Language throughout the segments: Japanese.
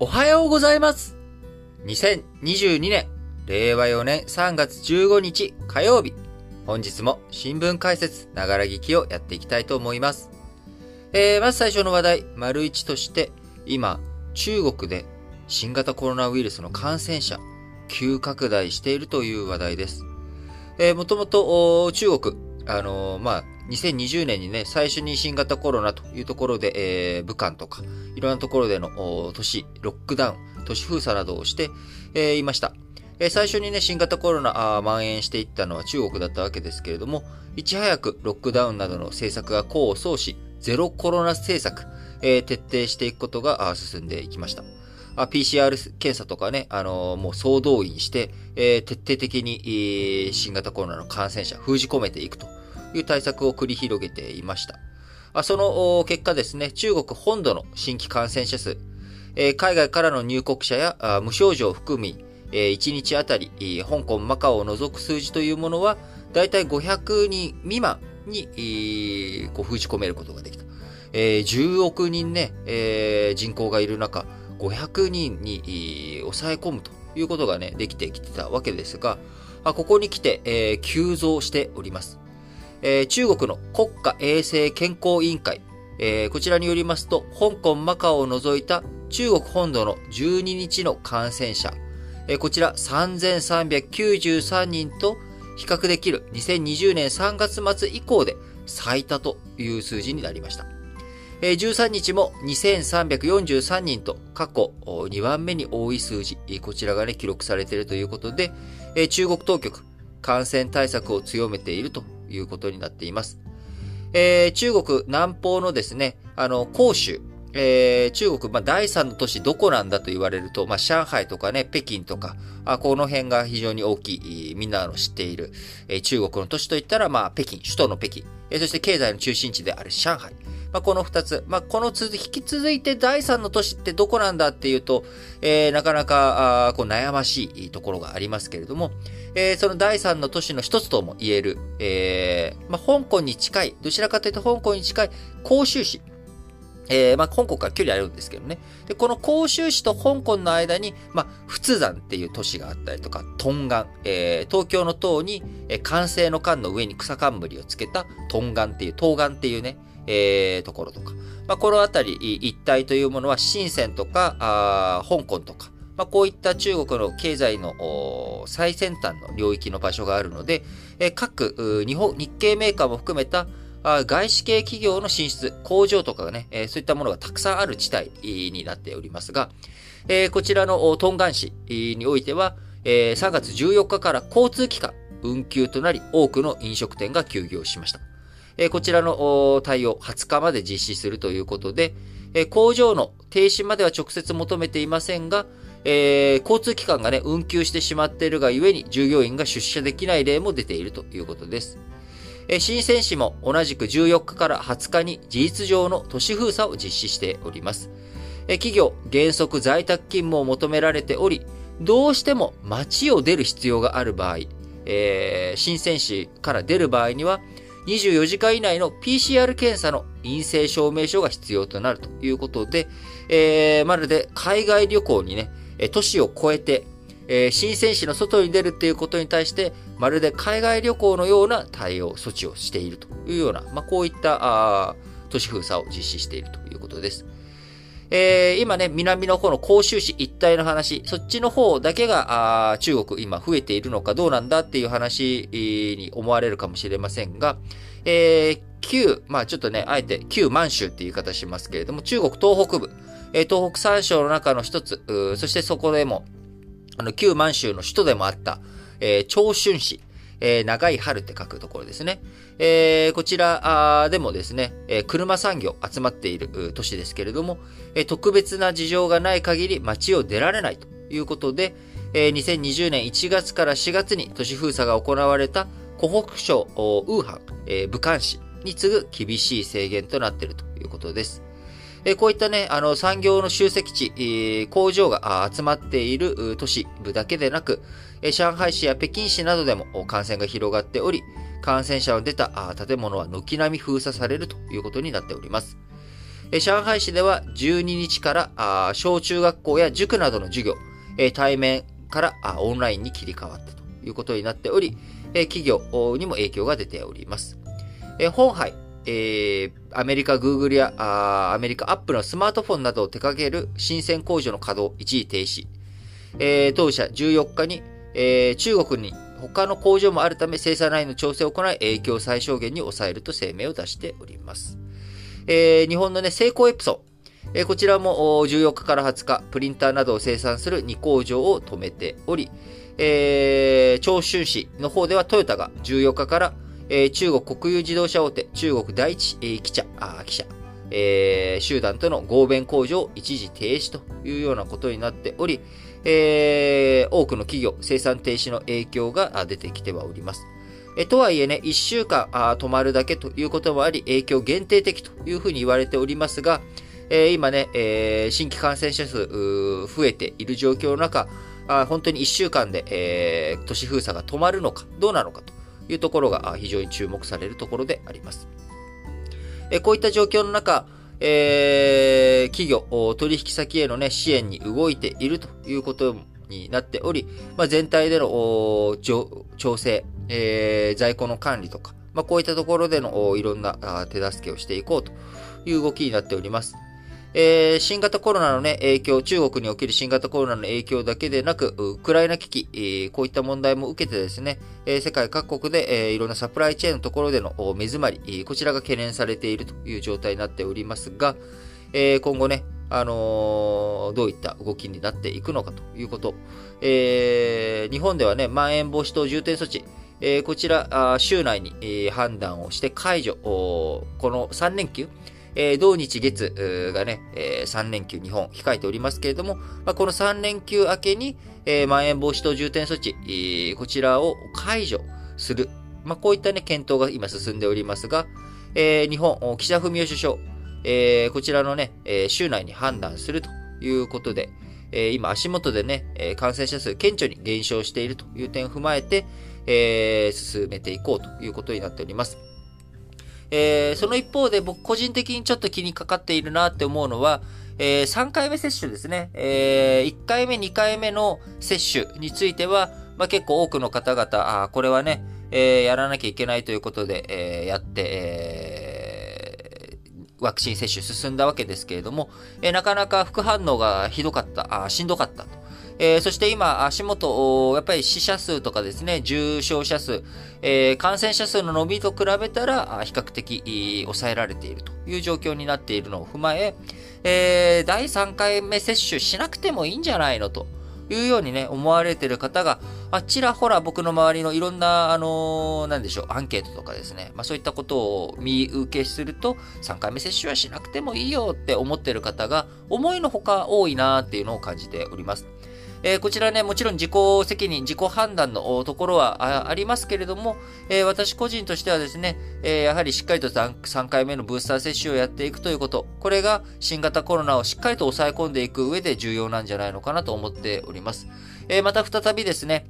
おはようございます。2022年、令和4年3月15日火曜日。本日も新聞解説、ながら聞きをやっていきたいと思います。えー、まず最初の話題、丸一として、今、中国で新型コロナウイルスの感染者、急拡大しているという話題です。えー、もともと、中国、あのーまあ、2020年にね、最初に新型コロナというところで、えー武漢とか、いろんなところでの都市、ロックダウン、都市封鎖などをして、えーいました。えー最初にね、新型コロナあ蔓延していったのは中国だったわけですけれども、いち早くロックダウンなどの政策が功を奏し、ゼロコロナ政策、えー徹底していくことが進んでいきました。PCR 検査とかね、あのーもう総動員して、えー徹底的に、えー新型コロナの感染者封じ込めていくとという対策を繰り広げていました。その結果ですね、中国本土の新規感染者数、海外からの入国者や無症状を含み、1日あたり、香港、マカオを除く数字というものは、だいたい500人未満に、封じ込めることができた。10億人ね、人口がいる中、500人に、抑え込むということがね、できてきてたわけですが、ここに来て、急増しております。えー中国の国家衛生健康委員会、えーこちらによりますと、香港、マカオを除いた中国本土の12日の感染者、えーこちら3393人と比較できる2020年3月末以降で最多という数字になりました。えー13日も2343人と過去2番目に多い数字、こちらがね、記録されているということで、えー中国当局、感染対策を強めているということになっています。えー中国南方のですね、あの、広州、えー中国、まあ、第三の都市どこなんだと言われると、まあ、上海とかね、北京とか、あこの辺が非常に大きい、みんなの知っている、えー中国の都市といったら、まあ、北京、首都の北京、えーそして経済の中心地である上海。まあ、この二つ。まあ、この続き、引き続いて第三の都市ってどこなんだっていうと、えーなかなか、あこう悩ましいところがありますけれども、えーその第三の都市の一つとも言える、えーまあ、香港に近い、どちらかというと香港に近い広州市。えーまあ、香港から距離あるんですけどね。で、この広州市と香港の間に、まあ、仏山っていう都市があったりとか、トンガン、えー東京の塔に、えー、完成の間の上に草冠をつけたトンガンっていう、東岸っていうね、えーところとか。まあ、この辺り一帯というものは、深センとか、香港とか、まあ、こういった中国の経済の最先端の領域の場所があるので、えー各日本、日系メーカーも含めた外資系企業の進出、工場とかがね、そういったものがたくさんある地帯になっておりますが、こちらのトンガン市においては、えー3月14日から交通機関運休となり、多くの飲食店が休業しました。えーこちらの対応20日まで実施するということで、えー工場の停止までは直接求めていませんが、えー交通機関がね、運休してしまっているがゆえに従業員が出社できない例も出ているということです。えー新鮮市も同じく14日から20日に事実上の都市封鎖を実施しております。えー企業、原則在宅勤務を求められており、どうしても街を出る必要がある場合、えー新鮮市から出る場合には、24時間以内の PCR 検査の陰性証明書が必要となるということで、えーまるで海外旅行にね、都市を越えて、えー新鮮市の外に出るっていうことに対して、まるで海外旅行のような対応、措置をしているというような、まあ、こういった都市封鎖を実施しているということです。えー今ね、南の方の広州市一帯の話、そっちの方だけが、あ中国今増えているのかどうなんだっていう話に思われるかもしれませんが、えー旧、まあちょっとね、あえて旧満州っていう言い方しますけれども、中国東北部、えー東北三省の中の一つ、そしてそこでも、あの、旧満州の首都でもあった、えー長春市、えー長い春って書くところですね。えーこちらでもですね、えー車産業集まっている都市ですけれども、えー特別な事情がない限り街を出られないということで、えー2020年1月から4月に都市封鎖が行われた湖北省ウーハン、えー武漢市に次ぐ厳しい制限となっているということです。こういったね、あの、産業の集積地、工場が集まっている都市部だけでなく、上海市や北京市などでも感染が広がっており、感染者の出た建物は軒並み封鎖されるということになっております。上海市では12日から小中学校や塾などの授業、対面からオンラインに切り替わったということになっており、企業にも影響が出ております。本杯、えー、アメリカグーグルやあアメリカアップルのスマートフォンなどを手掛ける新鮮工場の稼働一時停止。え、当社14日に、えー、中国に他の工場もあるため生産ラインの調整を行い影響を最小限に抑えると声明を出しております。えー、日本のね、成功エプソえー、こちらも14日から20日、プリンターなどを生産する2工場を止めており、えー、長春市の方ではトヨタが14日から、えー、中国国有自動車大手、中国第一、えー、汽車、あ汽車、えー、集団との合弁工場を一時停止というようなことになっており、えー、多くの企業、生産停止の影響が出てきてはおります。えとはいえね、1週間あ止まるだけということもあり、影響限定的というふうに言われておりますが、えー、今ね、えー、新規感染者数増えている状況の中、あ本当に1週間で、えー、都市封鎖が止まるのか、どうなのかというところが非常に注目されるところであります。えこういった状況の中、えー、企業、取引先への、ね、支援に動いているということになっており、まあ、全体での調整、えー、在庫の管理とか、まあ、こういったところでのいろんな手助けをしていこうという動きになっております。えー、新型コロナのね、影響、中国における新型コロナの影響だけでなく、ウクライナ危機、えー、こういった問題も受けてですね、えー、世界各国で、えー、いろんなサプライチェーンのところでの目詰まり、こちらが懸念されているという状態になっておりますが、えー、今後ね、あのー、どういった動きになっていくのかということ、えー、日本ではね、まん延防止等重点措置、えー、こちら、週内に、えー、判断をして解除、この3連休、えー、同日月がね、えー、3連休日本控えておりますけれども、まあ、この3連休明けに、えー、まん延防止等重点措置、えー、こちらを解除する。まあ、こういったね、検討が今進んでおりますが、えー、日本、岸田文雄首相、えー、こちらのね、えー、週内に判断するということで、えー、今足元でね、え感染者数顕著に減少しているという点を踏まえて、えー、進めていこうということになっております。えー、その一方で僕個人的にちょっと気にかかっているなって思うのは、えー、3回目接種ですね。えー、1回目、2回目の接種については、まあ、結構多くの方々、あこれはね、えー、やらなきゃいけないということで、えー、やって、えー、ワクチン接種進んだわけですけれども、えー、なかなか副反応がひどかった、あしんどかったと。えー、そして今、足元、やっぱり死者数とかですね、重症者数、えー、感染者数の伸びと比べたら、比較的抑えられているという状況になっているのを踏まえ、えー、第3回目接種しなくてもいいんじゃないのと。いうようにね、思われている方が、あちらほら僕の周りのいろんな、あのー、なんでしょう、アンケートとかですね、まあそういったことを見受けすると、3回目接種はしなくてもいいよって思っている方が、思いのほか多いなっていうのを感じております。えー、こちらね、もちろん自己責任、自己判断のところはありますけれども、えー、私個人としてはですね、えー、やはりしっかりと 3, 3回目のブースター接種をやっていくということ、これが新型コロナをしっかりと抑え込んでいく上で重要なんじゃないのかなと思っております。えまた再びですね、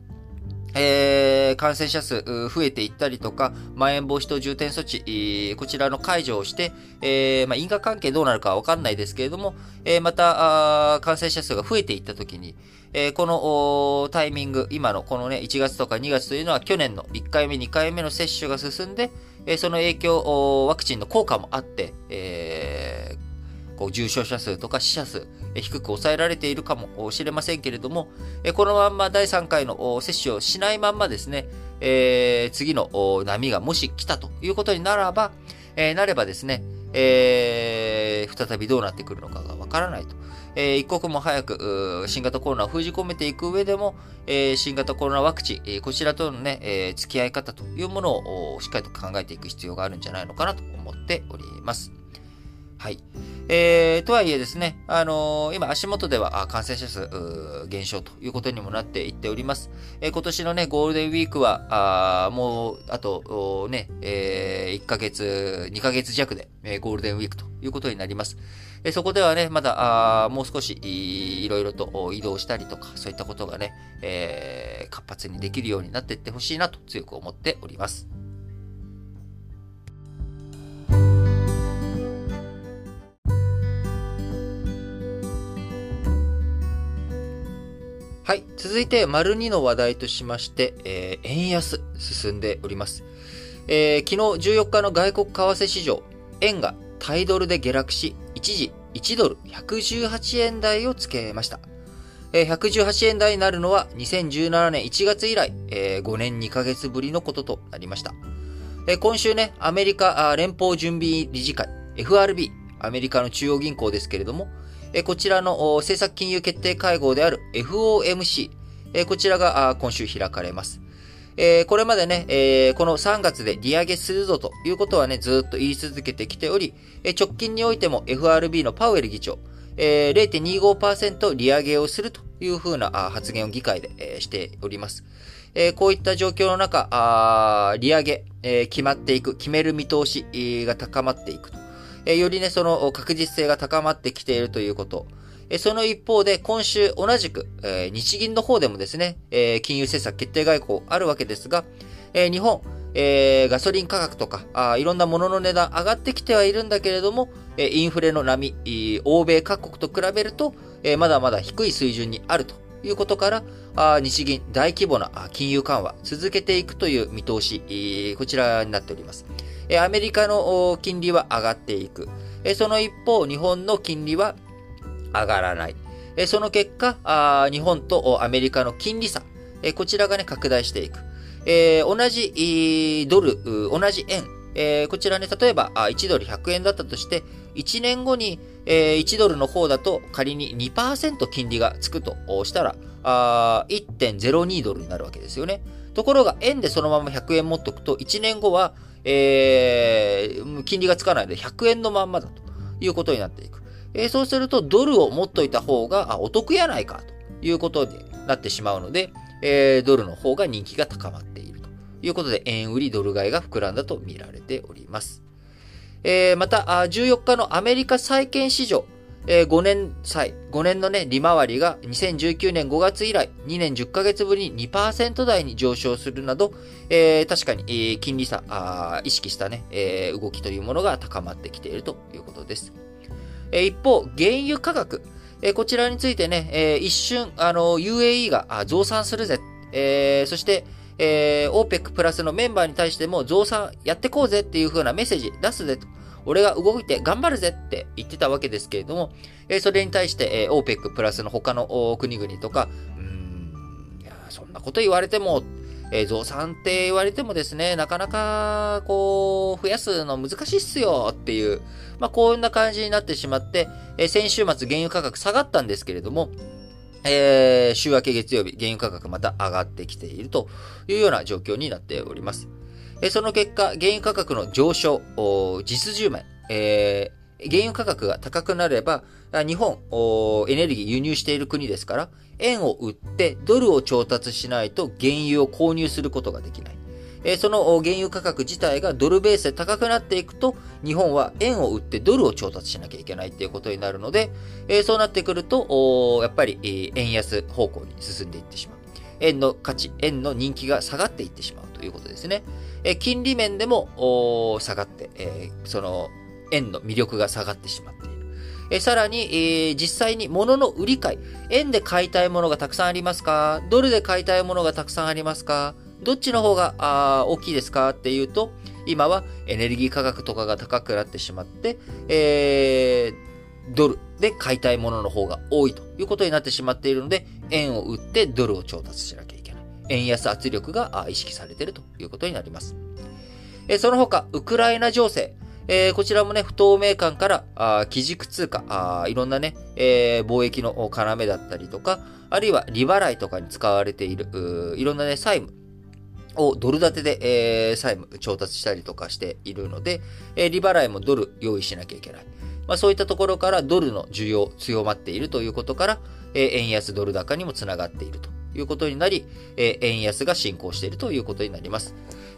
えー、感染者数増えていったりとか、まん延防止等重点措置、こちらの解除をして、えー、まあ、因果関係どうなるかわかんないですけれども、えー、また感染者数が増えていったときに、え、このタイミング、今のこのね、1月とか2月というのは去年の1回目、2回目の接種が進んで、え、その影響、ワクチンの効果もあって、えー、こう重症者数とか死者数、低く抑えられているかもしれませんけれども、このまんま第3回の接種をしないまんまですね、え次の波がもし来たということにならば、えなればですね、え再びどうなってくるのかがわからないと。えー、一刻も早く新型コロナを封じ込めていく上でも、えー、新型コロナワクチン、こちらとのね、えー、付き合い方というものをしっかりと考えていく必要があるんじゃないのかなと思っております。はい。えー、とはいえですね、あのー、今足元では感染者数減少ということにもなっていっております。えー、今年のね、ゴールデンウィークは、あもう、あと、ね、えー、1ヶ月、2ヶ月弱で、え、ゴールデンウィークということになります。え、そこではね、まだ、あもう少しいろいろと移動したりとか、そういったことがね、え、活発にできるようになっていってほしいなと強く思っております。はい。続いて、丸2の話題としまして、えー円安進んでおります。えー昨日14日の外国為替市場、円がタイドルで下落し、一時1ドル118円台をつけました。えー118円台になるのは2017年1月以来、えー5年2ヶ月ぶりのこととなりました。えー今週ね、アメリカ連邦準備理事会、FRB、アメリカの中央銀行ですけれども、こちらの政策金融決定会合である FOMC、こちらが今週開かれます。これまでね、この3月で利上げするぞということはね、ずっと言い続けてきており、直近においても FRB のパウエル議長、0.25%利上げをするというふうな発言を議会で、しております。こういった状況の中、利上げ、決まっていく、決める見通しが高まっていくと。よりね、その確実性が高まってきているということ。その一方で、今週同じく、日銀の方でもですね、金融政策決定外交あるわけですが、日本、ガソリン価格とか、いろんなものの値段上がってきてはいるんだけれども、インフレの波、欧米各国と比べると、まだまだ低い水準にあるということから、日銀大規模な金融緩和続けていくという見通し、こちらになっております。アメリカの金利は上がっていく。その一方、日本の金利は上がらない。その結果、日本とアメリカの金利差、こちらがね、拡大していく。同じドル、同じ円、こちらね、例えば1ドル100円だったとして、1年後に、えー1ドルの方だと仮に2%金利がつくとしたら、1.02ドルになるわけですよね。ところが、円でそのまま100円持っておくと、1年後は、えー金利がつかないので100円のまんまだということになっていく。えーそうすると、ドルを持っといた方がお得やないかということになってしまうので、えードルの方が人気が高まっているということで、円売りドル買いが膨らんだと見られております。えーまた、14日のアメリカ債券市場、えー5年債、5年のね、利回りが2019年5月以来、2年10ヶ月ぶりに2%台に上昇するなど、えー確かに、えー金利差意識したね、えー動きというものが高まってきているということです。えー一方、原油価格、えーこちらについてね、えー一瞬、あの、UAE が増産するぜ、えーそして、えー OPEC プラスのメンバーに対しても増産やってこうぜっていう風なメッセージ出すぜと。俺が動いて頑張るぜって言ってたわけですけれども、えそれに対して、えー OPEC プラスの他の国々とか、うん、いやそんなこと言われても、えー増産って言われてもですね、なかなか、こう、増やすの難しいっすよっていう、まあ、こんな感じになってしまって、え先週末原油価格下がったんですけれども、えー週明け月曜日、原油価格また上がってきているというような状況になっております。えその結果、原油価格の上昇、実10枚、えー原油価格が高くなれば、日本、エネルギー輸入している国ですから、円を売ってドルを調達しないと原油を購入することができない。えーその原油価格自体がドルベースで高くなっていくと、日本は円を売ってドルを調達しなきゃいけないっていうことになるので、えーそうなってくると、やっぱり、えー円安方向に進んでいってしまう。円の価値、円の人気が下がっていってしまうということですね。え金利面でも下がって、えその円の魅力が下がってしまっている。えさらに、え実際に物の売り買い、円で買いたいものがたくさんありますか？ドルで買いたいものがたくさんありますか？どっちの方が大きいですか？っていうと、今はエネルギー価格とかが高くなってしまって、えードルで買いたいものの方が多いということになってしまっているので、円を売ってドルを調達しな。円安圧力が意識されているということになります。その他、ウクライナ情勢。えこちらもね、不透明感から、あ基軸通貨、あいろんなね、え貿易の要だったりとか、あるいは利払いとかに使われている、いろんなね、債務をドル建てで、えー債務調達したりとかしているので、えー利払いもドル用意しなきゃいけない。まあ、そういったところからドルの需要強まっているということから、えー円安ドル高にもつながっているということになり、えー円安が進行しているということになります。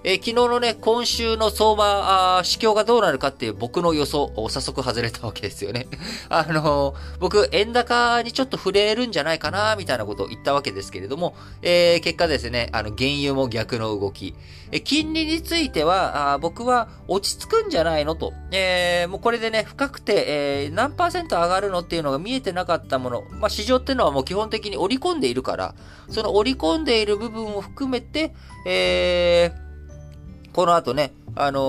えー、昨日のね、今週の相場、あ市況がどうなるかっていう僕の予想を、早速外れたわけですよね。あのー、僕、円高にちょっと触れるんじゃないかな、みたいなことを言ったわけですけれども、えー、結果ですね、あの、原油も逆の動き。え金利については、あ僕は落ち着くんじゃないのと。えー、もうこれでね、深くて、えー、何パーセント上がるのっていうのが見えてなかったもの。まあ、市場っていうのはもう基本的に織り込んでいるから、その織り込んでいる部分を含めて、えー、この後ね、あの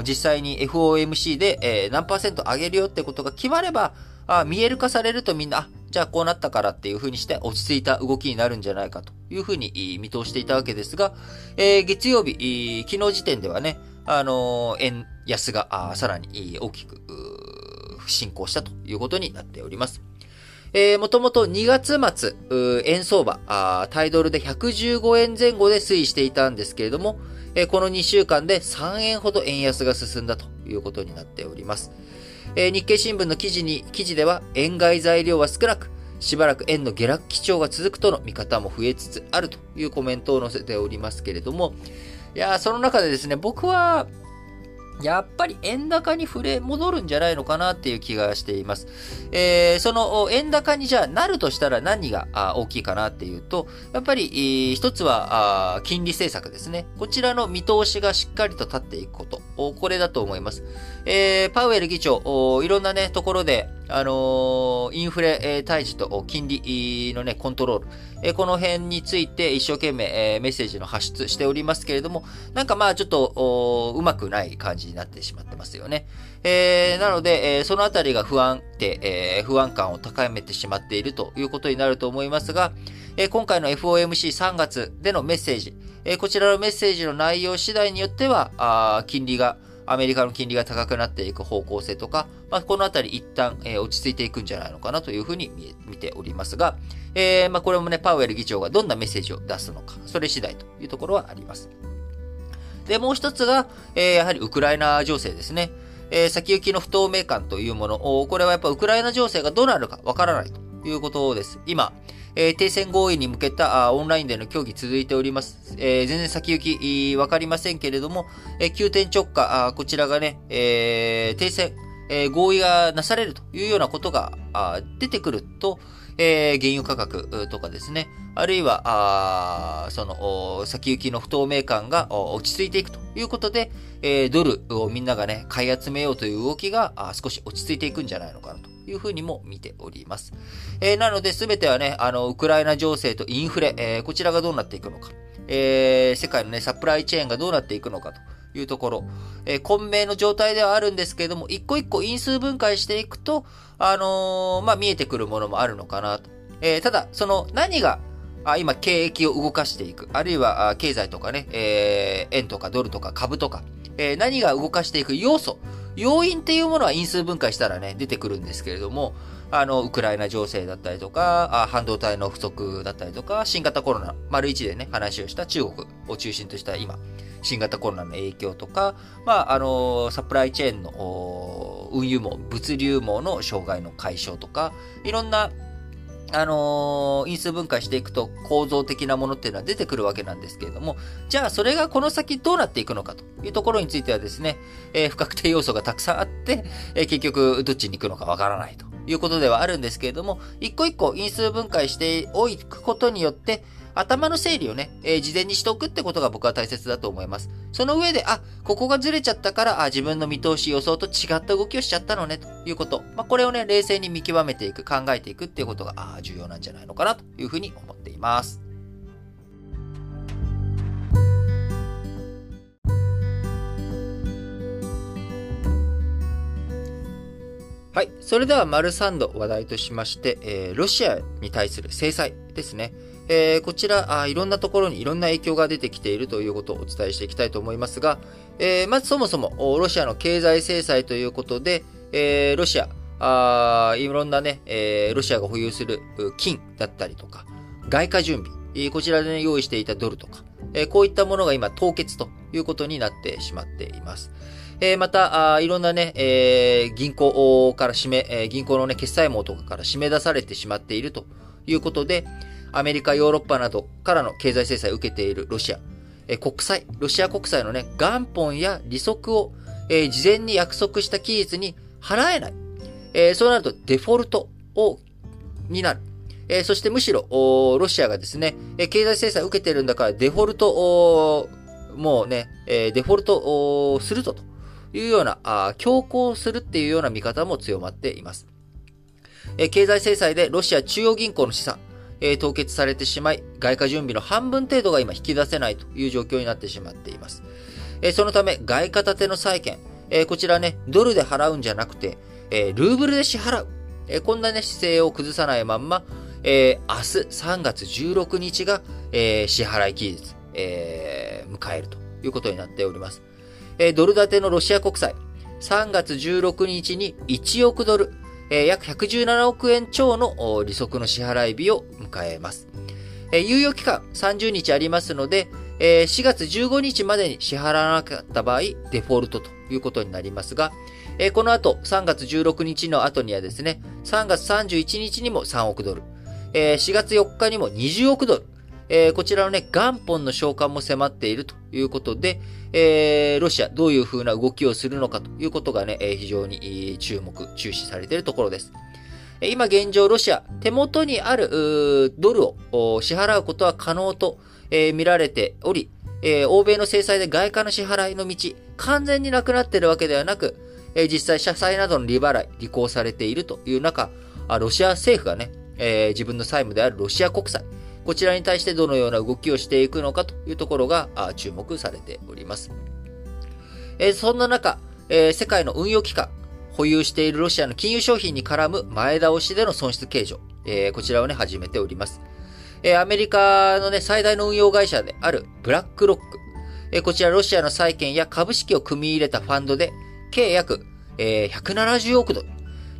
ー、実際に FOMC で、えー、何パーセント上げるよってことが決まれば、あ見える化されるとみんな、あ、じゃあこうなったからっていう風にして落ち着いた動きになるんじゃないかという風に見通していたわけですが、えー、月曜日、昨日時点ではね、あのー、円安がさらに大きく進行したということになっております。えー、もともと2月末、円相場、タイドルで115円前後で推移していたんですけれども、えこの2週間で3円ほど円安が進んだということになっております。え日経新聞の記事に、記事では円買い材料は少なく、しばらく円の下落基調が続くとの見方も増えつつあるというコメントを載せておりますけれども、いやその中でですね、僕は、やっぱり円高に触れ戻るんじゃないのかなっていう気がしています。えー、その円高にじゃあなるとしたら何が大きいかなっていうと、やっぱり一つは金利政策ですね。こちらの見通しがしっかりと立っていくこと。これだと思います。えー、パウエル議長、いろんなね、ところで、あの、インフレ退治と金利のね、コントロール、え、この辺について一生懸命、え、メッセージの発出しておりますけれども、なんかまあちょっと、うまくない感じになってしまってますよね。えー、なので、え、そのあたりが不安定、え、不安感を高めてしまっているということになると思いますが、え、今回の FOMC3 月でのメッセージ、え、こちらのメッセージの内容次第によっては、あ金利が、アメリカの金利が高くなっていく方向性とか、まあ、このあたり一旦、えー、落ち着いていくんじゃないのかなというふうに見ておりますが、えー、まあ、これもね、パウエル議長がどんなメッセージを出すのか、それ次第というところはあります。で、もう一つが、えー、やはりウクライナ情勢ですね。えー、先行きの不透明感というものを、これはやっぱウクライナ情勢がどうなるかわからないということです。今、えー、停戦合意に向けたあオンラインでの協議続いております。えー、全然先行きわかりませんけれども、え、急転直下、あこちらがね、え、停戦、え、合意がなされるというようなことが出てくると、えー、原油価格とかですね、あるいは、あその、先行きの不透明感が落ち着いていくということで、えー、ドルをみんながね、買い集めようという動きが少し落ち着いていくんじゃないのかなというふうにも見ております。えー、なので、すべてはね、あの、ウクライナ情勢とインフレ、えー、こちらがどうなっていくのか、えー、世界のね、サプライチェーンがどうなっていくのかというところ、えー、混迷の状態ではあるんですけれども、一個一個因数分解していくと、あの、まあ、見えてくるものもあるのかなと。えー、ただ、その何が、あ今、経益を動かしていく。あるいは、経済とかね、えー、円とかドルとか株とか、えー、何が動かしていく要素。要因っていうものは因数分解したらね、出てくるんですけれども、あの、ウクライナ情勢だったりとか、あ半導体の不足だったりとか、新型コロナ、丸1でね、話をした中国を中心とした今、新型コロナの影響とか、まあ、あの、サプライチェーンの運輸網、物流網の障害の解消とか、いろんなあのー、因数分解していくと構造的なものっていうのは出てくるわけなんですけれども、じゃあそれがこの先どうなっていくのかというところについてはですね、えー、不確定要素がたくさんあって、えー、結局どっちに行くのかわからないということではあるんですけれども、一個一個因数分解しておくことによって、頭の整理をね、えー、事前にしておくってことが僕は大切だと思います。その上で、あ、ここがずれちゃったから、あ、自分の見通し予想と違った動きをしちゃったのね、ということ。まあ、これをね、冷静に見極めていく、考えていくっていうことが、あ重要なんじゃないのかな、というふうに思っています。はい。それでは、丸3度話題としまして、えー、ロシアに対する制裁ですね。えー、こちらあ、いろんなところにいろんな影響が出てきているということをお伝えしていきたいと思いますが、えー、まずそもそもロシアの経済制裁ということで、えー、ロシア、あいろんなね、えー、ロシアが保有する金だったりとか、外貨準備、こちらで、ね、用意していたドルとか、えー、こういったものが今凍結ということになってしまっています。えー、またあ、いろんなね、えー、銀行から締め、えー、銀行のね、決済網とかから締め出されてしまっているということで、アメリカ、ヨーロッパなどからの経済制裁を受けているロシア。え国債、ロシア国債のね、元本や利息を、えー、事前に約束した期日に払えない。えー、そうなるとデフォルトを、になる。えー、そしてむしろ、ロシアがですね、え経済制裁を受けてるんだからデフォルト、もうね、えデフォルトするとというような、あ強行するっていうような見方も強まっています。え経済制裁でロシア中央銀行の資産、え凍結されてしまい、外貨準備の半分程度が今引き出せないという状況になってしまっています。えそのため、外貨建ての債券、えこちらね、ドルで払うんじゃなくて、えルーブルで支払う。えこんなね、姿勢を崩さないまんま、え明日3月16日が、え支払い期日、え迎えるということになっております。えドル建てのロシア国債、3月16日に1億ドル、え約117億円超の利息の支払い日を迎えます。え猶予期間30日ありますので、え4月15日までに支払わなかった場合、デフォルトということになりますが、えこの後、3月16日の後にはですね、3月31日にも3億ドル、え4月4日にも20億ドル、えこちらのね、元本の償還も迫っているということで、えー、ロシア、どういう風な動きをするのかということがね、え非常に注目、注視されているところです。今現状、ロシア、手元にあるドルを支払うことは可能と、えー、見られており、えー、欧米の制裁で外貨の支払いの道、完全になくなっているわけではなく、えー、実際社債などの利払い、履行されているという中、ロシア政府がね、えー、自分の債務であるロシア国債、こちらに対してどのような動きをしていくのかというところが注目されております。えそんな中、え世界の運用機関、保有しているロシアの金融商品に絡む前倒しでの損失計上、えこちらをね、始めております。えアメリカのね、最大の運用会社であるブラックロック、えこちらロシアの債券や株式を組み入れたファンドで、計約、え170億ドル、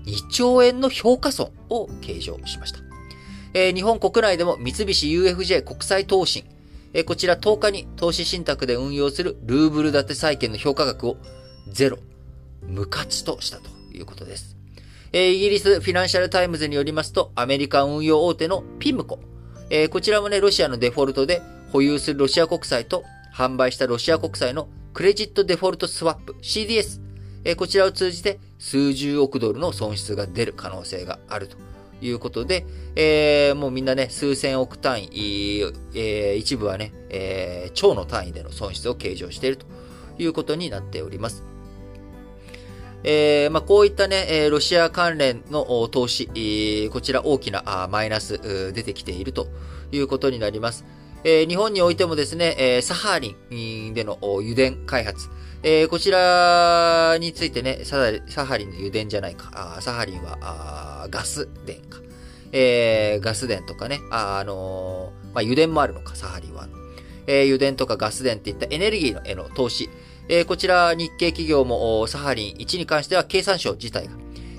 2兆円の評価損を計上しました。えー、日本国内でも三菱 UFJ 国際投信、えー、こちら10日に投資信託で運用するルーブル建て債券の評価額をゼロ、無価値としたということです。えー、イギリスフィナンシャルタイムズによりますと、アメリカ運用大手のピムコ、えー、こちらもね、ロシアのデフォルトで保有するロシア国債と販売したロシア国債のクレジットデフォルトスワップ CDS、えー、こちらを通じて数十億ドルの損失が出る可能性があると。いうことで、えー、もうみんなね、数千億単位、えー、一部はね、えー、超の単位での損失を計上しているということになっております。えーまあ、こういったね、えロシア関連の投資、こちら大きなマイナス出てきているということになります。えー、日本においてもですね、えー、サハリンでの油田開発、えー、こちらについてね、サハリンの油田じゃないか、あサハリンはガス田か、えー、ガス田とかね、あ、あのー、まあ、油田もあるのか、サハリンは。えー、油田とかガス田っていったエネルギーへの投資、えー、こちら日系企業もサハリン1に関しては経産省自体が、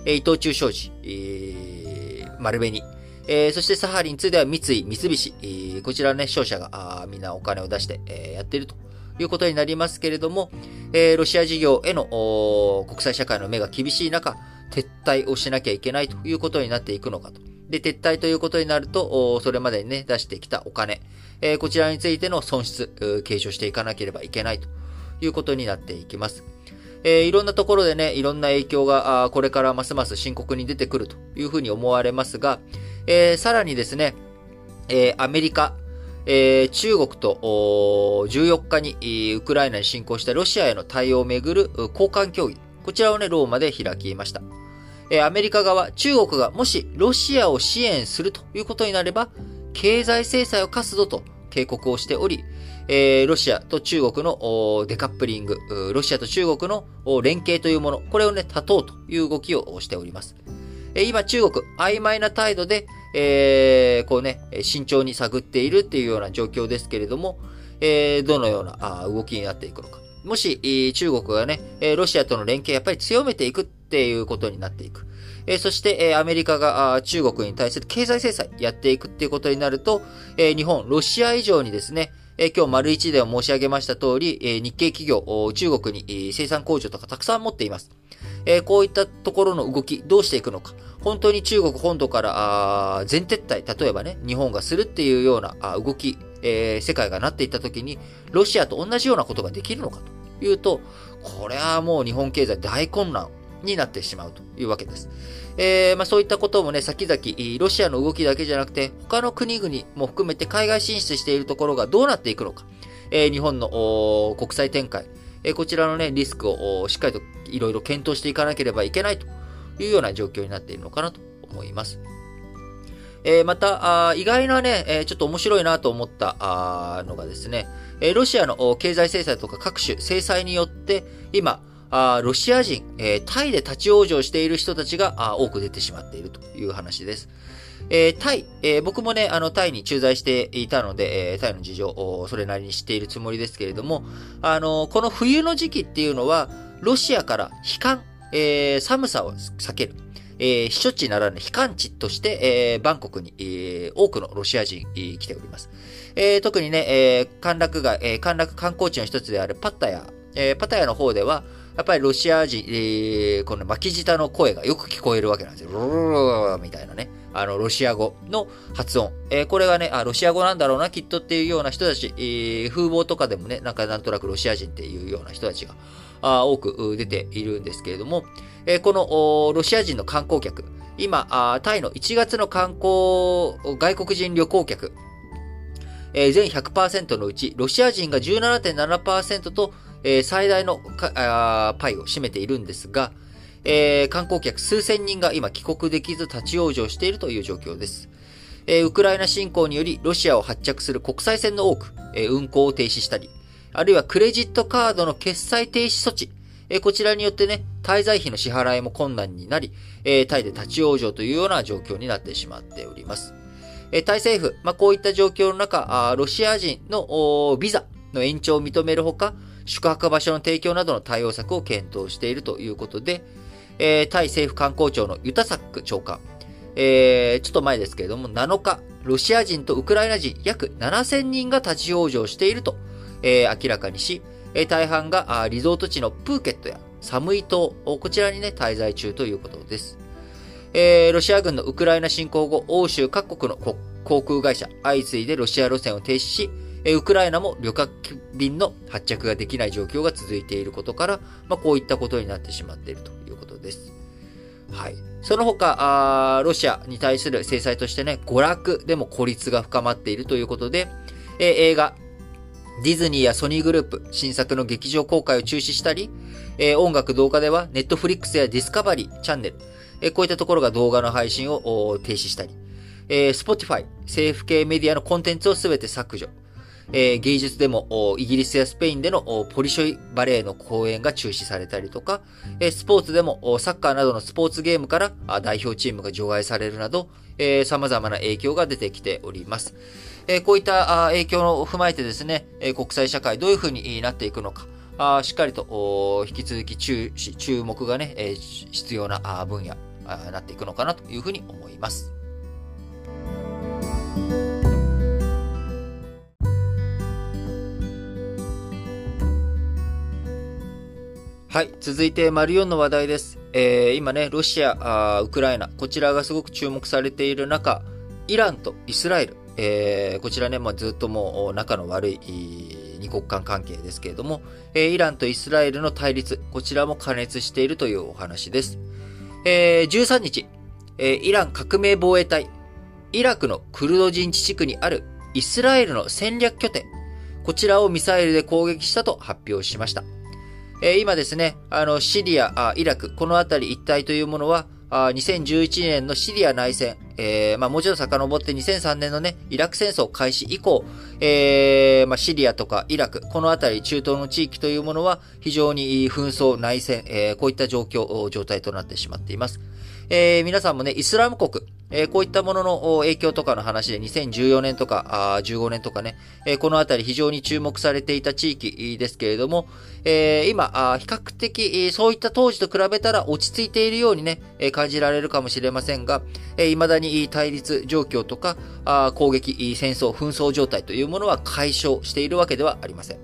えー、伊藤忠商事、えー、丸紅、えー、そしてサハリン2では三井、三菱、えー、こちらね、商社があみんなお金を出して、えー、やっているということになりますけれども、えー、ロシア事業への国際社会の目が厳しい中、撤退をしなきゃいけないということになっていくのかと。で、撤退ということになると、それまでにね、出してきたお金、えー、こちらについての損失、継承していかなければいけないということになっていきます。えー、いろんなところでね、いろんな影響が、これからますます深刻に出てくるというふうに思われますが、えー、さらにですね、えー、アメリカ、えー、中国と14日にウクライナに侵攻したロシアへの対応をめぐる交換協議、こちらをね、ローマで開きました。え、アメリカ側、中国がもしロシアを支援するということになれば、経済制裁を課すぞと警告をしており、えー、ロシアと中国のデカップリング、ロシアと中国の連携というもの、これをね、立とうという動きをしております。え今中国、曖昧な態度で、えー、こうね、慎重に探っているっていうような状況ですけれども、えー、どのようなあ動きになっていくのか。もし、中国がね、ロシアとの連携やっぱり強めていくっていうことになっていく。えそして、えアメリカが中国に対する経済制裁やっていくっていうことになると、え日本、ロシア以上にですね、え今日丸一で申し上げました通り、え日系企業、中国に生産工場とかたくさん持っています。えこういったところの動き、どうしていくのか。本当に中国本土から全撤退、例えばね、日本がするっていうような動きえー、世界がなっていった時に、ロシアと同じようなことができるのかと。いうと、これはもう日本経済大混乱になってしまうというわけです。えー、まあ、そういったこともね、先々、ロシアの動きだけじゃなくて、他の国々も含めて海外進出しているところがどうなっていくのか、えー、日本の国際展開、えー、こちらのね、リスクをしっかりといろいろ検討していかなければいけないと。いうような状況になっているのかなと思います。えー、また、意外なね、え、ちょっと面白いなと思ったのがですね、え、ロシアの経済制裁とか各種制裁によって、今、あロシア人、え、タイで立ち往生している人たちが多く出てしまっているという話です。えー、タイ、えー、僕もね、あの、タイに駐在していたので、えー、タイの事情をそれなりに知っているつもりですけれども、あの、この冬の時期っていうのは、ロシアから悲観、えー、寒さを避ける。えー、避暑地ならぬ避寒地として、えー、バンコクに、えー、多くのロシア人、えー、来ております。えー、特にね、えー、歓楽街、えー、歓楽観光地の一つであるパッタヤ、えー、パタヤの方では、やっぱりロシア人、えー、この巻き舌の声がよく聞こえるわけなんですよ。ロロロロみたいなね。あの、ロシア語の発音。えー、これがね、あ、ロシア語なんだろうな、きっとっていうような人たち、えー、風貌とかでもね、なんかなんとなくロシア人っていうような人たちが、多く出ているんですけれども、このロシア人の観光客、今、タイの1月の観光、外国人旅行客、全100%のうち、ロシア人が17.7%と、最大のパイを占めているんですが、観光客数千人が今帰国できず立ち往生しているという状況です。ウクライナ侵攻によりロシアを発着する国際線の多く、運行を停止したり、あるいはクレジットカードの決済停止措置、えこちらによってね、滞在費の支払いも困難になり、えタイで立ち往生というような状況になってしまっております。えタイ政府、まあ、こういった状況の中、あロシア人のビザの延長を認めるほか、宿泊場所の提供などの対応策を検討しているということで、えー、タイ政府観光庁のユタサック長官、えー、ちょっと前ですけれども、7日、ロシア人とウクライナ人約7000人が立ち往生していると、えー、明らかにし、えー、大半がリゾート地のプーケットやサムイ島、こちらにね、滞在中ということです。えー、ロシア軍のウクライナ侵攻後、欧州各国の航空会社、相次いでロシア路線を停止し、ウクライナも旅客便の発着ができない状況が続いていることから、まあ、こういったことになってしまっているということです。はい。その他、あロシアに対する制裁としてね、娯楽でも孤立が深まっているということで、えー、映画、ディズニーやソニーグループ、新作の劇場公開を中止したり、えー、音楽動画ではネットフリックスやディスカバリー、チャンネル、えー、こういったところが動画の配信を停止したり、えー、Spotify、政府系メディアのコンテンツをすべて削除、えー、芸術でもイギリスやスペインでのポリショイバレーの公演が中止されたりとか、えー、スポーツでもサッカーなどのスポーツゲームから代表チームが除外されるなど、えー、様々な影響が出てきております。えー、こういった影響を踏まえてですね、国際社会どういうふうになっていくのか、あしっかりと引き続き注注目がね、え、必要な分野になっていくのかなというふうに思います。はい。続いて、マリオンの話題です。えー、今ね、ロシア、ウクライナ、こちらがすごく注目されている中、イランとイスラエル、えー、こちらね、まあ、ずっともう仲の悪い二国間関係ですけれども、えー、イランとイスラエルの対立、こちらも加熱しているというお話です。えー、13日、えー、イラン革命防衛隊、イラクのクルド人自治区にあるイスラエルの戦略拠点、こちらをミサイルで攻撃したと発表しました。え、今ですね、あの、シリア、イラク、この辺り一帯というものは、あ2011年のシリア内戦、えー、まあもちろん遡って2003年のね、イラク戦争開始以降、えー、まあシリアとかイラク、この辺り中東の地域というものは非常に紛争、内戦、えー、こういった状況、状態となってしまっています。えー、皆さんもね、イスラム国、えー、こういったものの影響とかの話で2014年とかあ15年とかね、えー、このあたり非常に注目されていた地域ですけれども、えー、今あ、比較的そういった当時と比べたら落ち着いているようにね、え感じられるかもしれませんが、えー、未だに対立状況とかあ攻撃、戦争、紛争状態というものは解消しているわけではありません。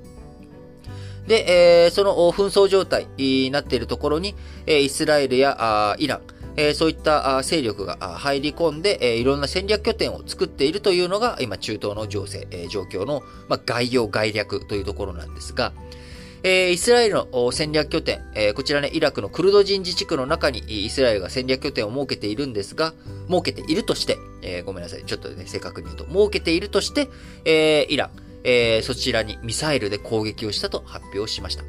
で、えー、その紛争状態になっているところに、イスラエルやイラン、えそういった勢力が入り込んで、えいろんな戦略拠点を作っているというのが、今、中東の情勢、え状況の、ま概要、概略というところなんですが、えイスラエルの戦略拠点、えこちらね、イラクのクルド人自治区の中にイスラエルが戦略拠点を設けているんですが、設けているとして、えごめんなさい、ちょっとね、正確に言うと、設けているとして、えイラン、えそちらにミサイルで攻撃をしたと発表しました。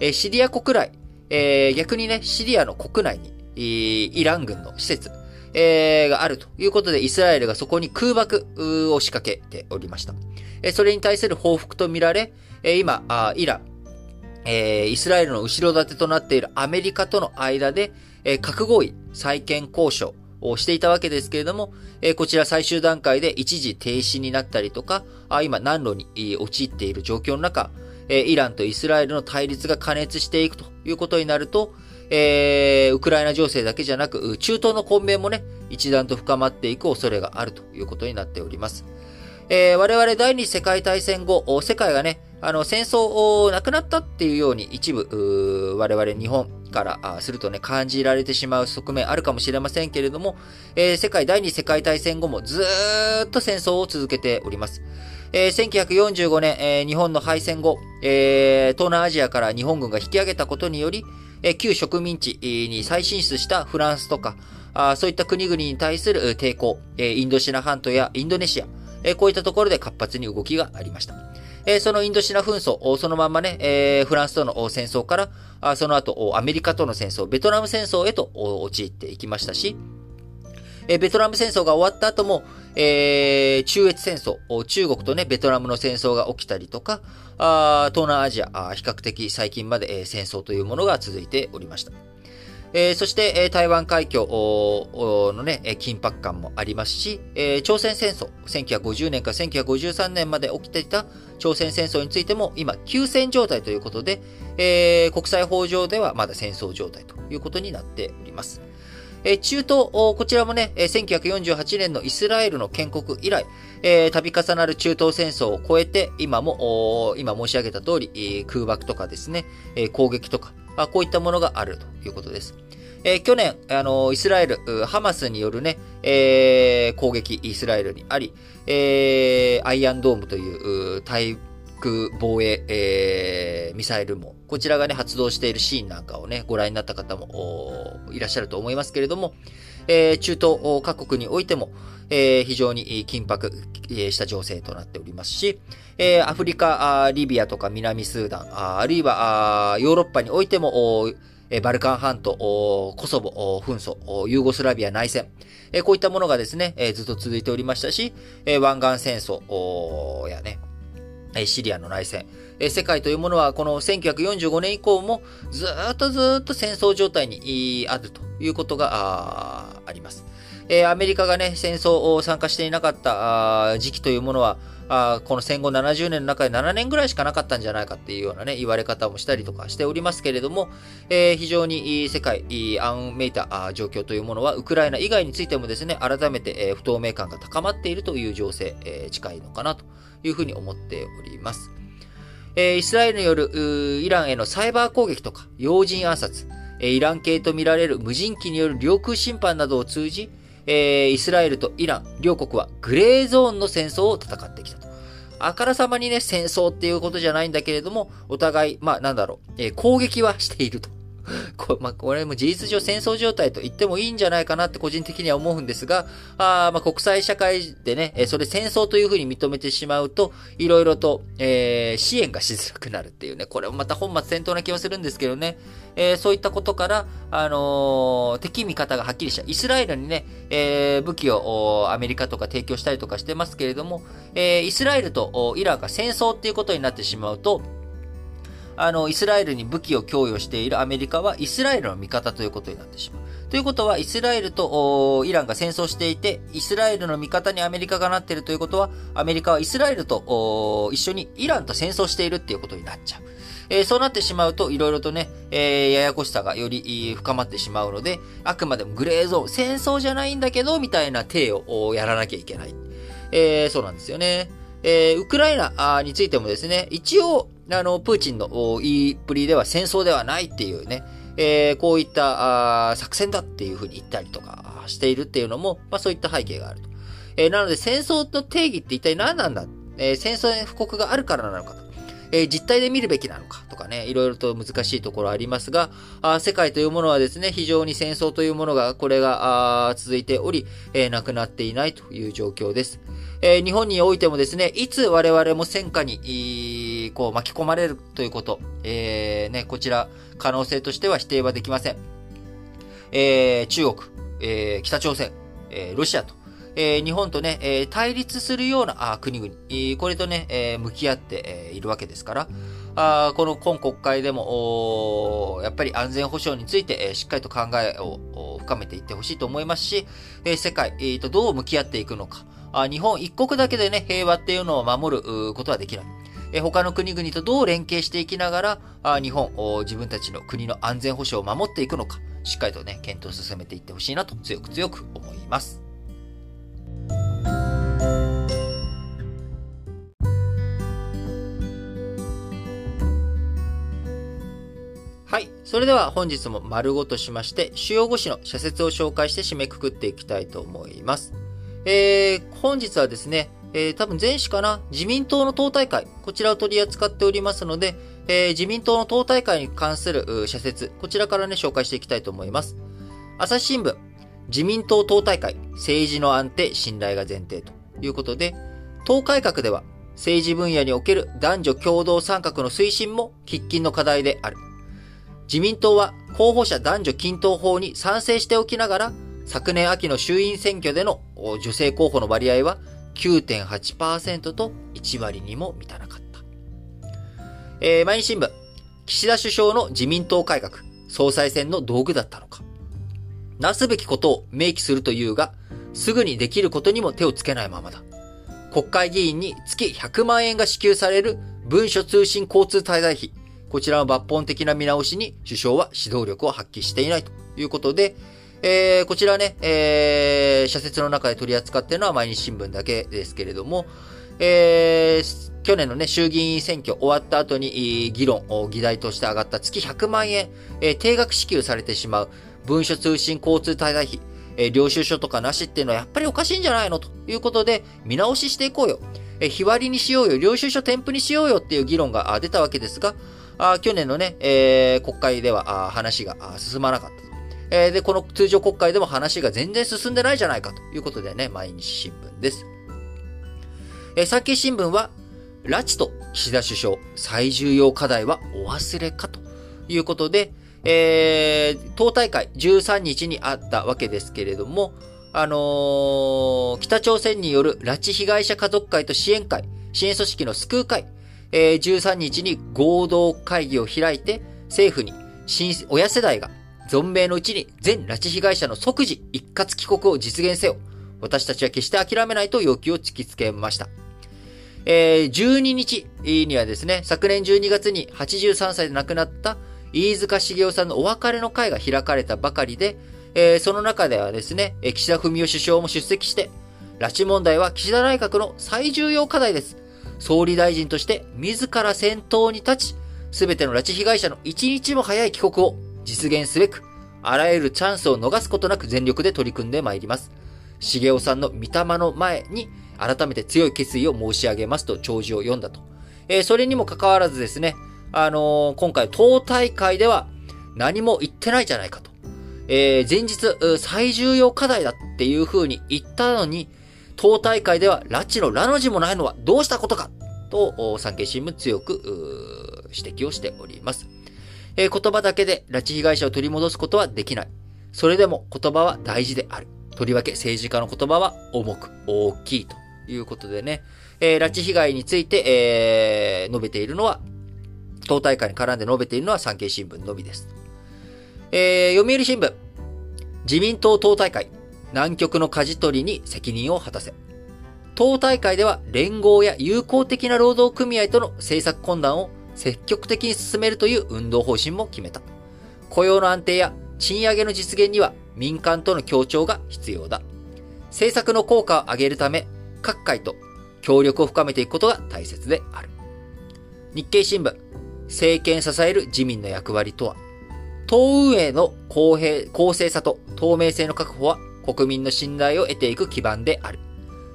えシリア国内、え逆にね、シリアの国内に、イラン軍の施設、えー、があるということで、イスラエルがそこに空爆を仕掛けておりました。えそれに対する報復とみられ、え今、イラン、えー、イスラエルの後ろ盾となっているアメリカとの間で、えー、核合意再建交渉をしていたわけですけれども、えー、こちら最終段階で一時停止になったりとか、あ今難路に陥っている状況の中、えイランとイスラエルの対立が加熱していくということになると、えー、ウクライナ情勢だけじゃなく、中東の混迷もね、一段と深まっていく恐れがあるということになっております。えー、我々第二次世界大戦後、世界がね、あの、戦争をなくなったっていうように一部、我々日本からするとね、感じられてしまう側面あるかもしれませんけれども、えー、世界第二次世界大戦後もずっと戦争を続けております。えー、1945年、えー、日本の敗戦後、え、東南アジアから日本軍が引き上げたことにより、え旧植民地に再進出したフランスとか、あそういった国々に対する抵抗、えインドシナ半島やインドネシア、えこういったところで活発に動きがありました。えそのインドシナ紛争、そのままね、えフランスとの戦争から、あその後、アメリカとの戦争、ベトナム戦争へと陥っていきましたし、えベトナム戦争が終わった後も、えー、中越戦争、中国とね、ベトナムの戦争が起きたりとか、あ東南アジア、比較的最近まで、えー、戦争というものが続いておりました。えー、そして、えー、台湾海峡のね、緊迫感もありますし、えー、朝鮮戦争、1950年から1953年まで起きていた朝鮮戦争についても、今、休戦状態ということで、えー、国際法上ではまだ戦争状態ということになっております。中東、こちらもね、1948年のイスラエルの建国以来、え度重なる中東戦争を超えて、今も、今申し上げた通り、空爆とかですね、攻撃とか、こういったものがあるということです。え去年、あの、イスラエル、ハマスによるね、えー、攻撃、イスラエルにあり、え、アイアンドームという、対防衛、えー、ミサイルも、こちらがね、発動しているシーンなんかをね、ご覧になった方もいらっしゃると思いますけれども、えー、中東各国においても、えー、非常に緊迫した情勢となっておりますし、えー、アフリカ、リビアとか南スーダン、ああるいはヨーロッパにおいても、バルカン半島、コソボ紛争、ユーゴスラビア内戦、こういったものがですね、ずっと続いておりましたし、湾岸戦争やね、シリアの内戦。世界というものはこの1945年以降もずっとずっと戦争状態にあるということがあります。アメリカがね、戦争を参加していなかった時期というものは、この戦後70年の中で7年ぐらいしかなかったんじゃないかっていうようなね、言われ方もしたりとかしておりますけれども、非常に世界、安めいた状況というものは、ウクライナ以外についてもですね、改めて不透明感が高まっているという情勢、近いのかなというふうに思っております。えー、イスラエルによるイランへのサイバー攻撃とか、要人暗殺、えー、イラン系とみられる無人機による領空侵犯などを通じ、えー、イスラエルとイラン、両国はグレーゾーンの戦争を戦ってきたと。あからさまにね、戦争っていうことじゃないんだけれども、お互い、まあなんだろう、えー、攻撃はしていると。こ まあ、これも事実上戦争状態と言ってもいいんじゃないかなって個人的には思うんですが、あまあ、国際社会でね、それ戦争というふうに認めてしまうと、いろいろと、えー、支援がしづらくなるっていうね、これもまた本末転倒な気はするんですけどね、えー、そういったことから、あのー、敵味方がはっきりした。イスラエルにね、えー、武器をアメリカとか提供したりとかしてますけれども、えー、イスラエルとイランが戦争っていうことになってしまうと、あの、イスラエルに武器を供与しているアメリカはイスラエルの味方ということになってしまう。ということは、イスラエルとイランが戦争していて、イスラエルの味方にアメリカがなっているということは、アメリカはイスラエルと一緒にイランと戦争しているっていうことになっちゃう。えー、そうなってしまうと、いろいろとね、えー、ややこしさがより深まってしまうので、あくまでもグレーゾーン、戦争じゃないんだけど、みたいな体をやらなきゃいけない。えー、そうなんですよね。えー、ウクライナについてもですね、一応、あの、プーチンの言いっぷりでは戦争ではないっていうね、えー、こういったあ作戦だっていうふうに言ったりとかしているっていうのも、まあそういった背景があると。えー、なので戦争の定義って一体何なんだ？えー、戦争へ布告があるからなのかと。え、実態で見るべきなのかとかね、いろいろと難しいところありますが、あ世界というものはですね、非常に戦争というものが、これが続いており、えー、なくなっていないという状況です。えー、日本においてもですね、いつ我々も戦火に、こう巻き込まれるということ、えー、ね、こちら、可能性としては否定はできません。えー、中国、えー、北朝鮮、えー、ロシアと、えー、日本とね、えー、対立するようなあ国々、これとね、えー、向き合って、えー、いるわけですから、あこの今国会でも、やっぱり安全保障について、えー、しっかりと考えを深めていってほしいと思いますし、えー、世界、えー、とどう向き合っていくのか、あ日本一国だけでね、平和っていうのを守ることはできない。え他の国々とどう連携していきながら、あ日本、自分たちの国の安全保障を守っていくのか、しっかりとね、検討を進めていってほしいなと強く強く思います。はい。それでは本日も丸ごとしまして、主要語詞の社説を紹介して締めくくっていきたいと思います。えー、本日はですね、えー、多分前史かな？自民党の党大会、こちらを取り扱っておりますので、えー、自民党の党大会に関する社説、こちらからね、紹介していきたいと思います。朝日新聞、自民党党大会、政治の安定、信頼が前提と。いうことで、党改革では政治分野における男女共同参画の推進も喫緊の課題である。自民党は候補者男女均等法に賛成しておきながら、昨年秋の衆院選挙での女性候補の割合は9.8%と1割にも満たなかった。えー、毎日新聞、岸田首相の自民党改革、総裁選の道具だったのか。なすべきことを明記するというが、すぐにできることにも手をつけないままだ。国会議員に月100万円が支給される文書通信交通滞在費。こちらの抜本的な見直しに首相は指導力を発揮していないということで、えー、こちらね、えー、社説の中で取り扱っているのは毎日新聞だけですけれども、えー、去年のね、衆議院選挙終わった後に議論、議題として上がった月100万円、えー、定額支給されてしまう文書通信交通滞在費、えー、領収書とかなしっていうのはやっぱりおかしいんじゃないのということで、見直ししていこうよ。え、日割りにしようよ、領収書添付にしようよっていう議論が出たわけですが、あ去年のね、えー、国会では話が進まなかったと。えー、で、この通常国会でも話が全然進んでないじゃないかということでね、毎日新聞です。えー、産経新聞は、拉致と岸田首相、最重要課題はお忘れかということで、えー、党大会13日にあったわけですけれども、あのー、北朝鮮による拉致被害者家族会と支援会、支援組織の救う会、えー、13日に合同会議を開いて、政府に親世代が存命のうちに全拉致被害者の即時一括帰国を実現せよ。私たちは決して諦めないと要求を突きつけました。えー、12日にはですね、昨年12月に83歳で亡くなった飯塚茂雄さんのお別れの会が開かれたばかりで、えー、その中ではですね、岸田文雄首相も出席して、拉致問題は岸田内閣の最重要課題です。総理大臣として自ら先頭に立ち、すべての拉致被害者の一日も早い帰国を実現すべく、あらゆるチャンスを逃すことなく全力で取り組んでまいります。茂雄さんの御霊の前に改めて強い決意を申し上げますと弔辞を読んだと。えー、それにもかかわらずですね、あのー、今回党大会では何も言ってないじゃないかと。えー、前日、最重要課題だっていう風に言ったのに、党大会では拉致のラの字もないのはどうしたことかと、産経新聞強く指摘をしております。えー、言葉だけで拉致被害者を取り戻すことはできない。それでも言葉は大事である。とりわけ政治家の言葉は重く大きいということでね、えー、拉致被害について、えー、述べているのは党大会に絡んで述べているのは産経新聞のみです。えー、読売新聞。自民党党大会。南極の舵取りに責任を果たせ。党大会では連合や友好的な労働組合との政策懇談を積極的に進めるという運動方針も決めた。雇用の安定や賃上げの実現には民間との協調が必要だ。政策の効果を上げるため、各界と協力を深めていくことが大切である。日経新聞。政権支える自民の役割とは、党運営の公平、公正さと透明性の確保は国民の信頼を得ていく基盤である。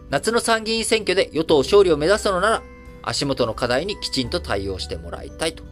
夏の参議院選挙で与党勝利を目指すのなら、足元の課題にきちんと対応してもらいたいと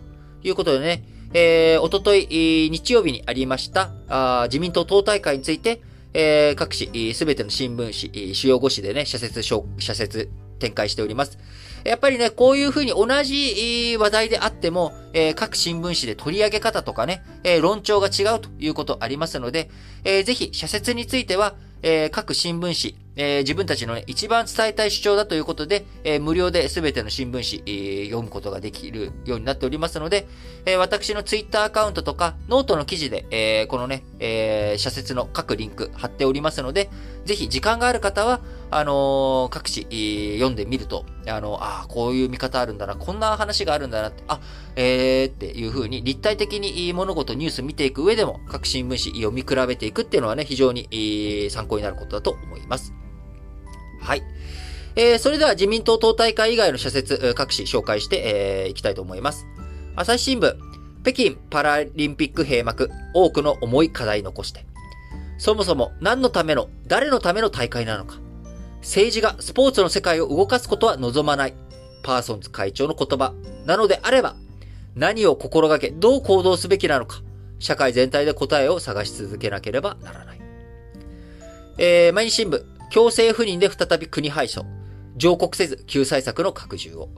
いうことでね、えー、おととい、日曜日にありましたあ自民党党大会について、えー、各紙、すべての新聞紙、主要5紙でね、社説、社説展開しております。やっぱりね、こういうふうに同じ話題であっても、えー、各新聞紙で取り上げ方とかね、えー、論調が違うということありますので、えー、ぜひ、社説については、え、各新聞紙、えー、自分たちの、一番伝えたい主張だということで、えー、無料で全ての新聞紙、えー、読むことができるようになっておりますので、え、私のツイッターアカウントとか、ノートの記事で、え、このね、え、社説の各リンク貼っておりますので、ぜひ時間がある方は、あの、各紙、え、読んでみると、あの、ああ、こういう見方あるんだな、こんな話があるんだなって、あ、えーっていう風に立体的に物事、ニュース見ていく上でも、各新聞紙読み比べていくっていうのはね、非常に、え、参考になることだと思います。はい。えー、それでは自民党党大会以外の社説、各紙紹介して、えー、いきたいと思います。朝日新聞、北京パラリンピック閉幕、多くの重い課題残して。そもそも何のための、誰のための大会なのか。政治がスポーツの世界を動かすことは望まない。パーソンズ会長の言葉。なのであれば、何を心がけ、どう行動すべきなのか。社会全体で答えを探し続けなければならない。えー、毎日新聞、強制不妊で再び国敗訴。上告せず救済策の拡充を。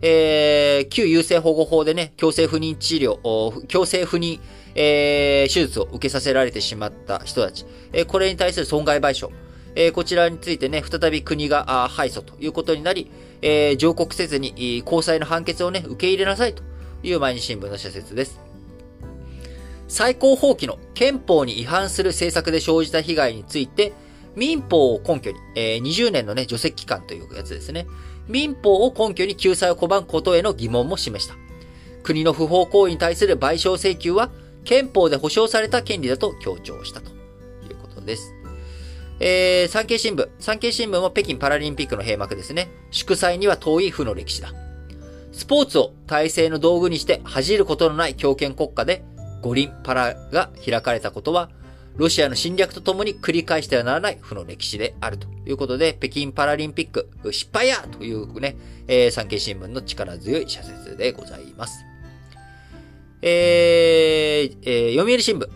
えー、旧優生保護法でね、強制不妊治療、強制不妊、えー、手術を受けさせられてしまった人たち、えー、これに対する損害賠償、えー、こちらについてね、再び国が敗訴ということになり、えー、上告せずに、高裁の判決をね、受け入れなさいという毎日新聞の社説です。最高法規の憲法に違反する政策で生じた被害について、民法を根拠に、えー、20年のね、除籍期間というやつですね。民法を根拠に救済を拒むことへの疑問も示した。国の不法行為に対する賠償請求は、憲法で保障された権利だと強調したということです。えー、産経新聞。産経新聞も北京パラリンピックの閉幕ですね。祝祭には遠い負の歴史だ。スポーツを体制の道具にして恥じることのない強権国家で五輪パラが開かれたことは、ロシアの侵略とともに繰り返してはならない負の歴史であるということで、北京パラリンピック失敗やというね、えー、産経新聞の力強い社説でございます。えー、えー、読売新聞。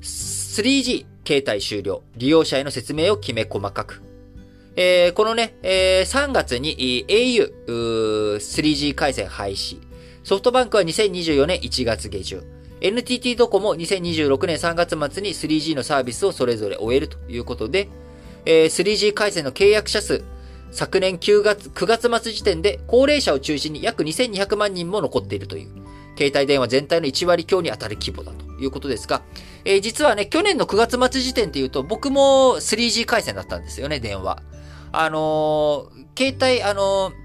3G 携帯終了。利用者への説明をきめ細かく。えー、このね、えー、3月に au 3G 回線廃止。ソフトバンクは2024年1月下旬。NTT ドコモ2026年3月末に 3G のサービスをそれぞれ終えるということで、えー、3G 回線の契約者数、昨年9月、9月末時点で高齢者を中心に約2200万人も残っているという、携帯電話全体の1割強に当たる規模だということですが、えー、実はね、去年の9月末時点っていうと、僕も 3G 回線だったんですよね、電話。あのー、携帯、あのー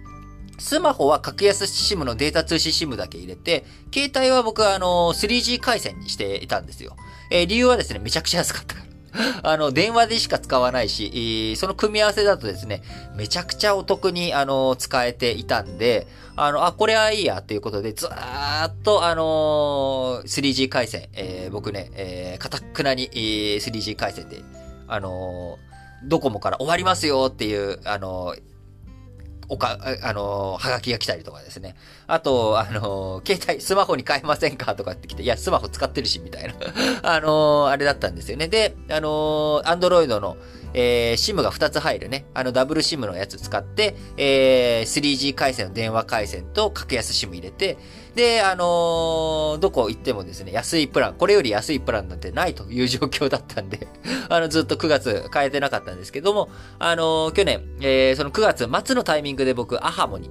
スマホは格安 SIM のデータ通信 SIM だけ入れて、携帯は僕はあの、3G 回線にしていたんですよ。えー、理由はですね、めちゃくちゃ安かったから。あの、電話でしか使わないし、その組み合わせだとですね、めちゃくちゃお得に、あの、使えていたんで、あの、あ、これはいいや、ということで、ずーっと、あの 3G 回線、えー、僕ね、えー、かたくなに、えー、3G 回線で、あのドコモから終わりますよっていう、あのおか、あの、はがきが来たりとかですね。あと、あの、携帯、スマホに変えませんかとかって来て、いや、スマホ使ってるし、みたいな。あの、あれだったんですよね。で、あの、アンドロイドの、えー、SIM が2つ入るね、あのダブル SIM のやつ使って、えー、3G 回線の電話回線と格安 SIM 入れて、で、あのー、どこ行ってもですね、安いプラン、これより安いプランなんてないという状況だったんで あの、ずっと9月変えてなかったんですけども、あのー、去年、えー、その9月末のタイミングで僕、アハモに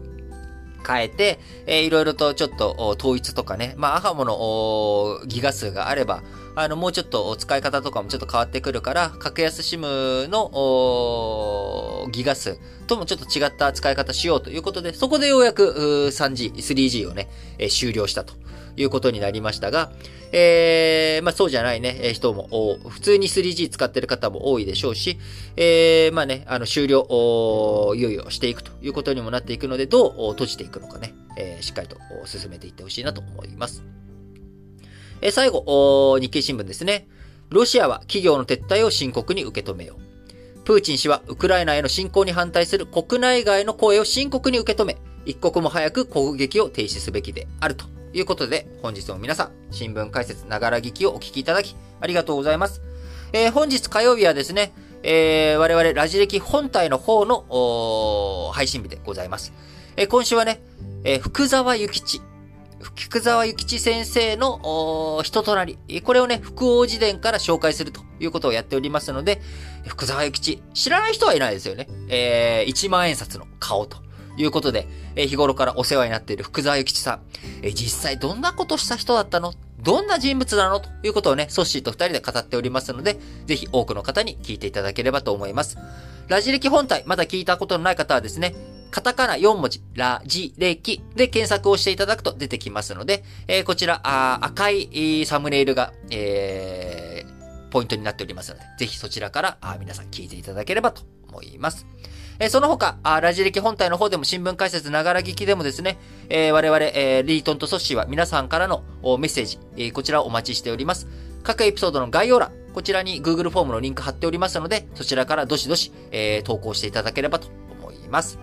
変えて、えー、いろいろとちょっと統一とかね、まあ、アハモのギガ数があれば、あの、もうちょっと使い方とかもちょっと変わってくるから、格安 SIM のギガ数ともちょっと違った使い方しようということで、そこでようやく 3G、3G をね、えー、終了したと。いうことになりましたが、えー、まあそうじゃないね、人も、普通に 3G 使ってる方も多いでしょうし、えー、まあね、あの終了、いよいよしていくということにもなっていくので、どう閉じていくのかね、えー、しっかりと進めていってほしいなと思います。え最後、日経新聞ですね。ロシアは企業の撤退を深刻に受け止めよう。プーチン氏はウクライナへの侵攻に反対する国内外の声を深刻に受け止め、一刻も早く攻撃を停止すべきであるということで、本日も皆さん、新聞解説ながら聞きをお聞きいただき、ありがとうございます。えー、本日火曜日はですね、えー、我々ラジ歴本体の方の配信日でございます。えー、今週はね、えー、福沢諭吉、福沢諭吉先生の人となり、これをね、福王寺伝から紹介するということをやっておりますので、福沢諭吉、知らない人はいないですよね。えー、1万円札の顔ということで、えー、日頃からお世話になっている福沢諭吉さん、えー、実際どんなことした人だったの？どんな人物なの？ということをね、ソッシーと二人で語っておりますので、ぜひ多くの方に聞いていただければと思います。ラジ歴本体、まだ聞いたことのない方はですね、カタカナ4文字、ラジ歴で検索をしていただくと出てきますので、えー、こちらあ、赤いサムネイルが、えー、ポイントになっておりますので、ぜひそちらからあ皆さん聞いていただければと思います。え、その他あ、ラジ歴本体の方でも新聞解説ながら聞きでもですね、え、我々、え、リートンとソッシーは皆さんからのメッセージ、え、こちらをお待ちしております。各エピソードの概要欄、こちらに Google フォームのリンク貼っておりますので、そちらからどしどし、え、投稿していただければと思います。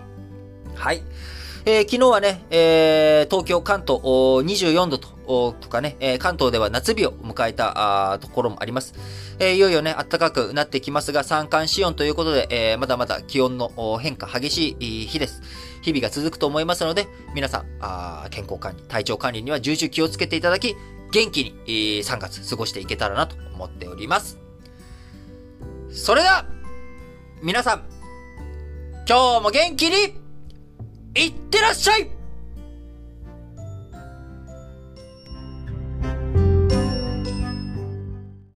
はい。えー、昨日はね、えー、東京、関東、24度と、とかね、え、関東では夏日を迎えたところもあります。え、いよいよね、暖かくなってきますが、三寒四温ということで、え、まだまだ気温の変化激しい日です。日々が続くと思いますので、皆さん、あ健康管理、体調管理には重々気をつけていただき、元気に、3月過ごしていけたらなと思っております。それでは、皆さん、今日も元気にいってらっしゃい！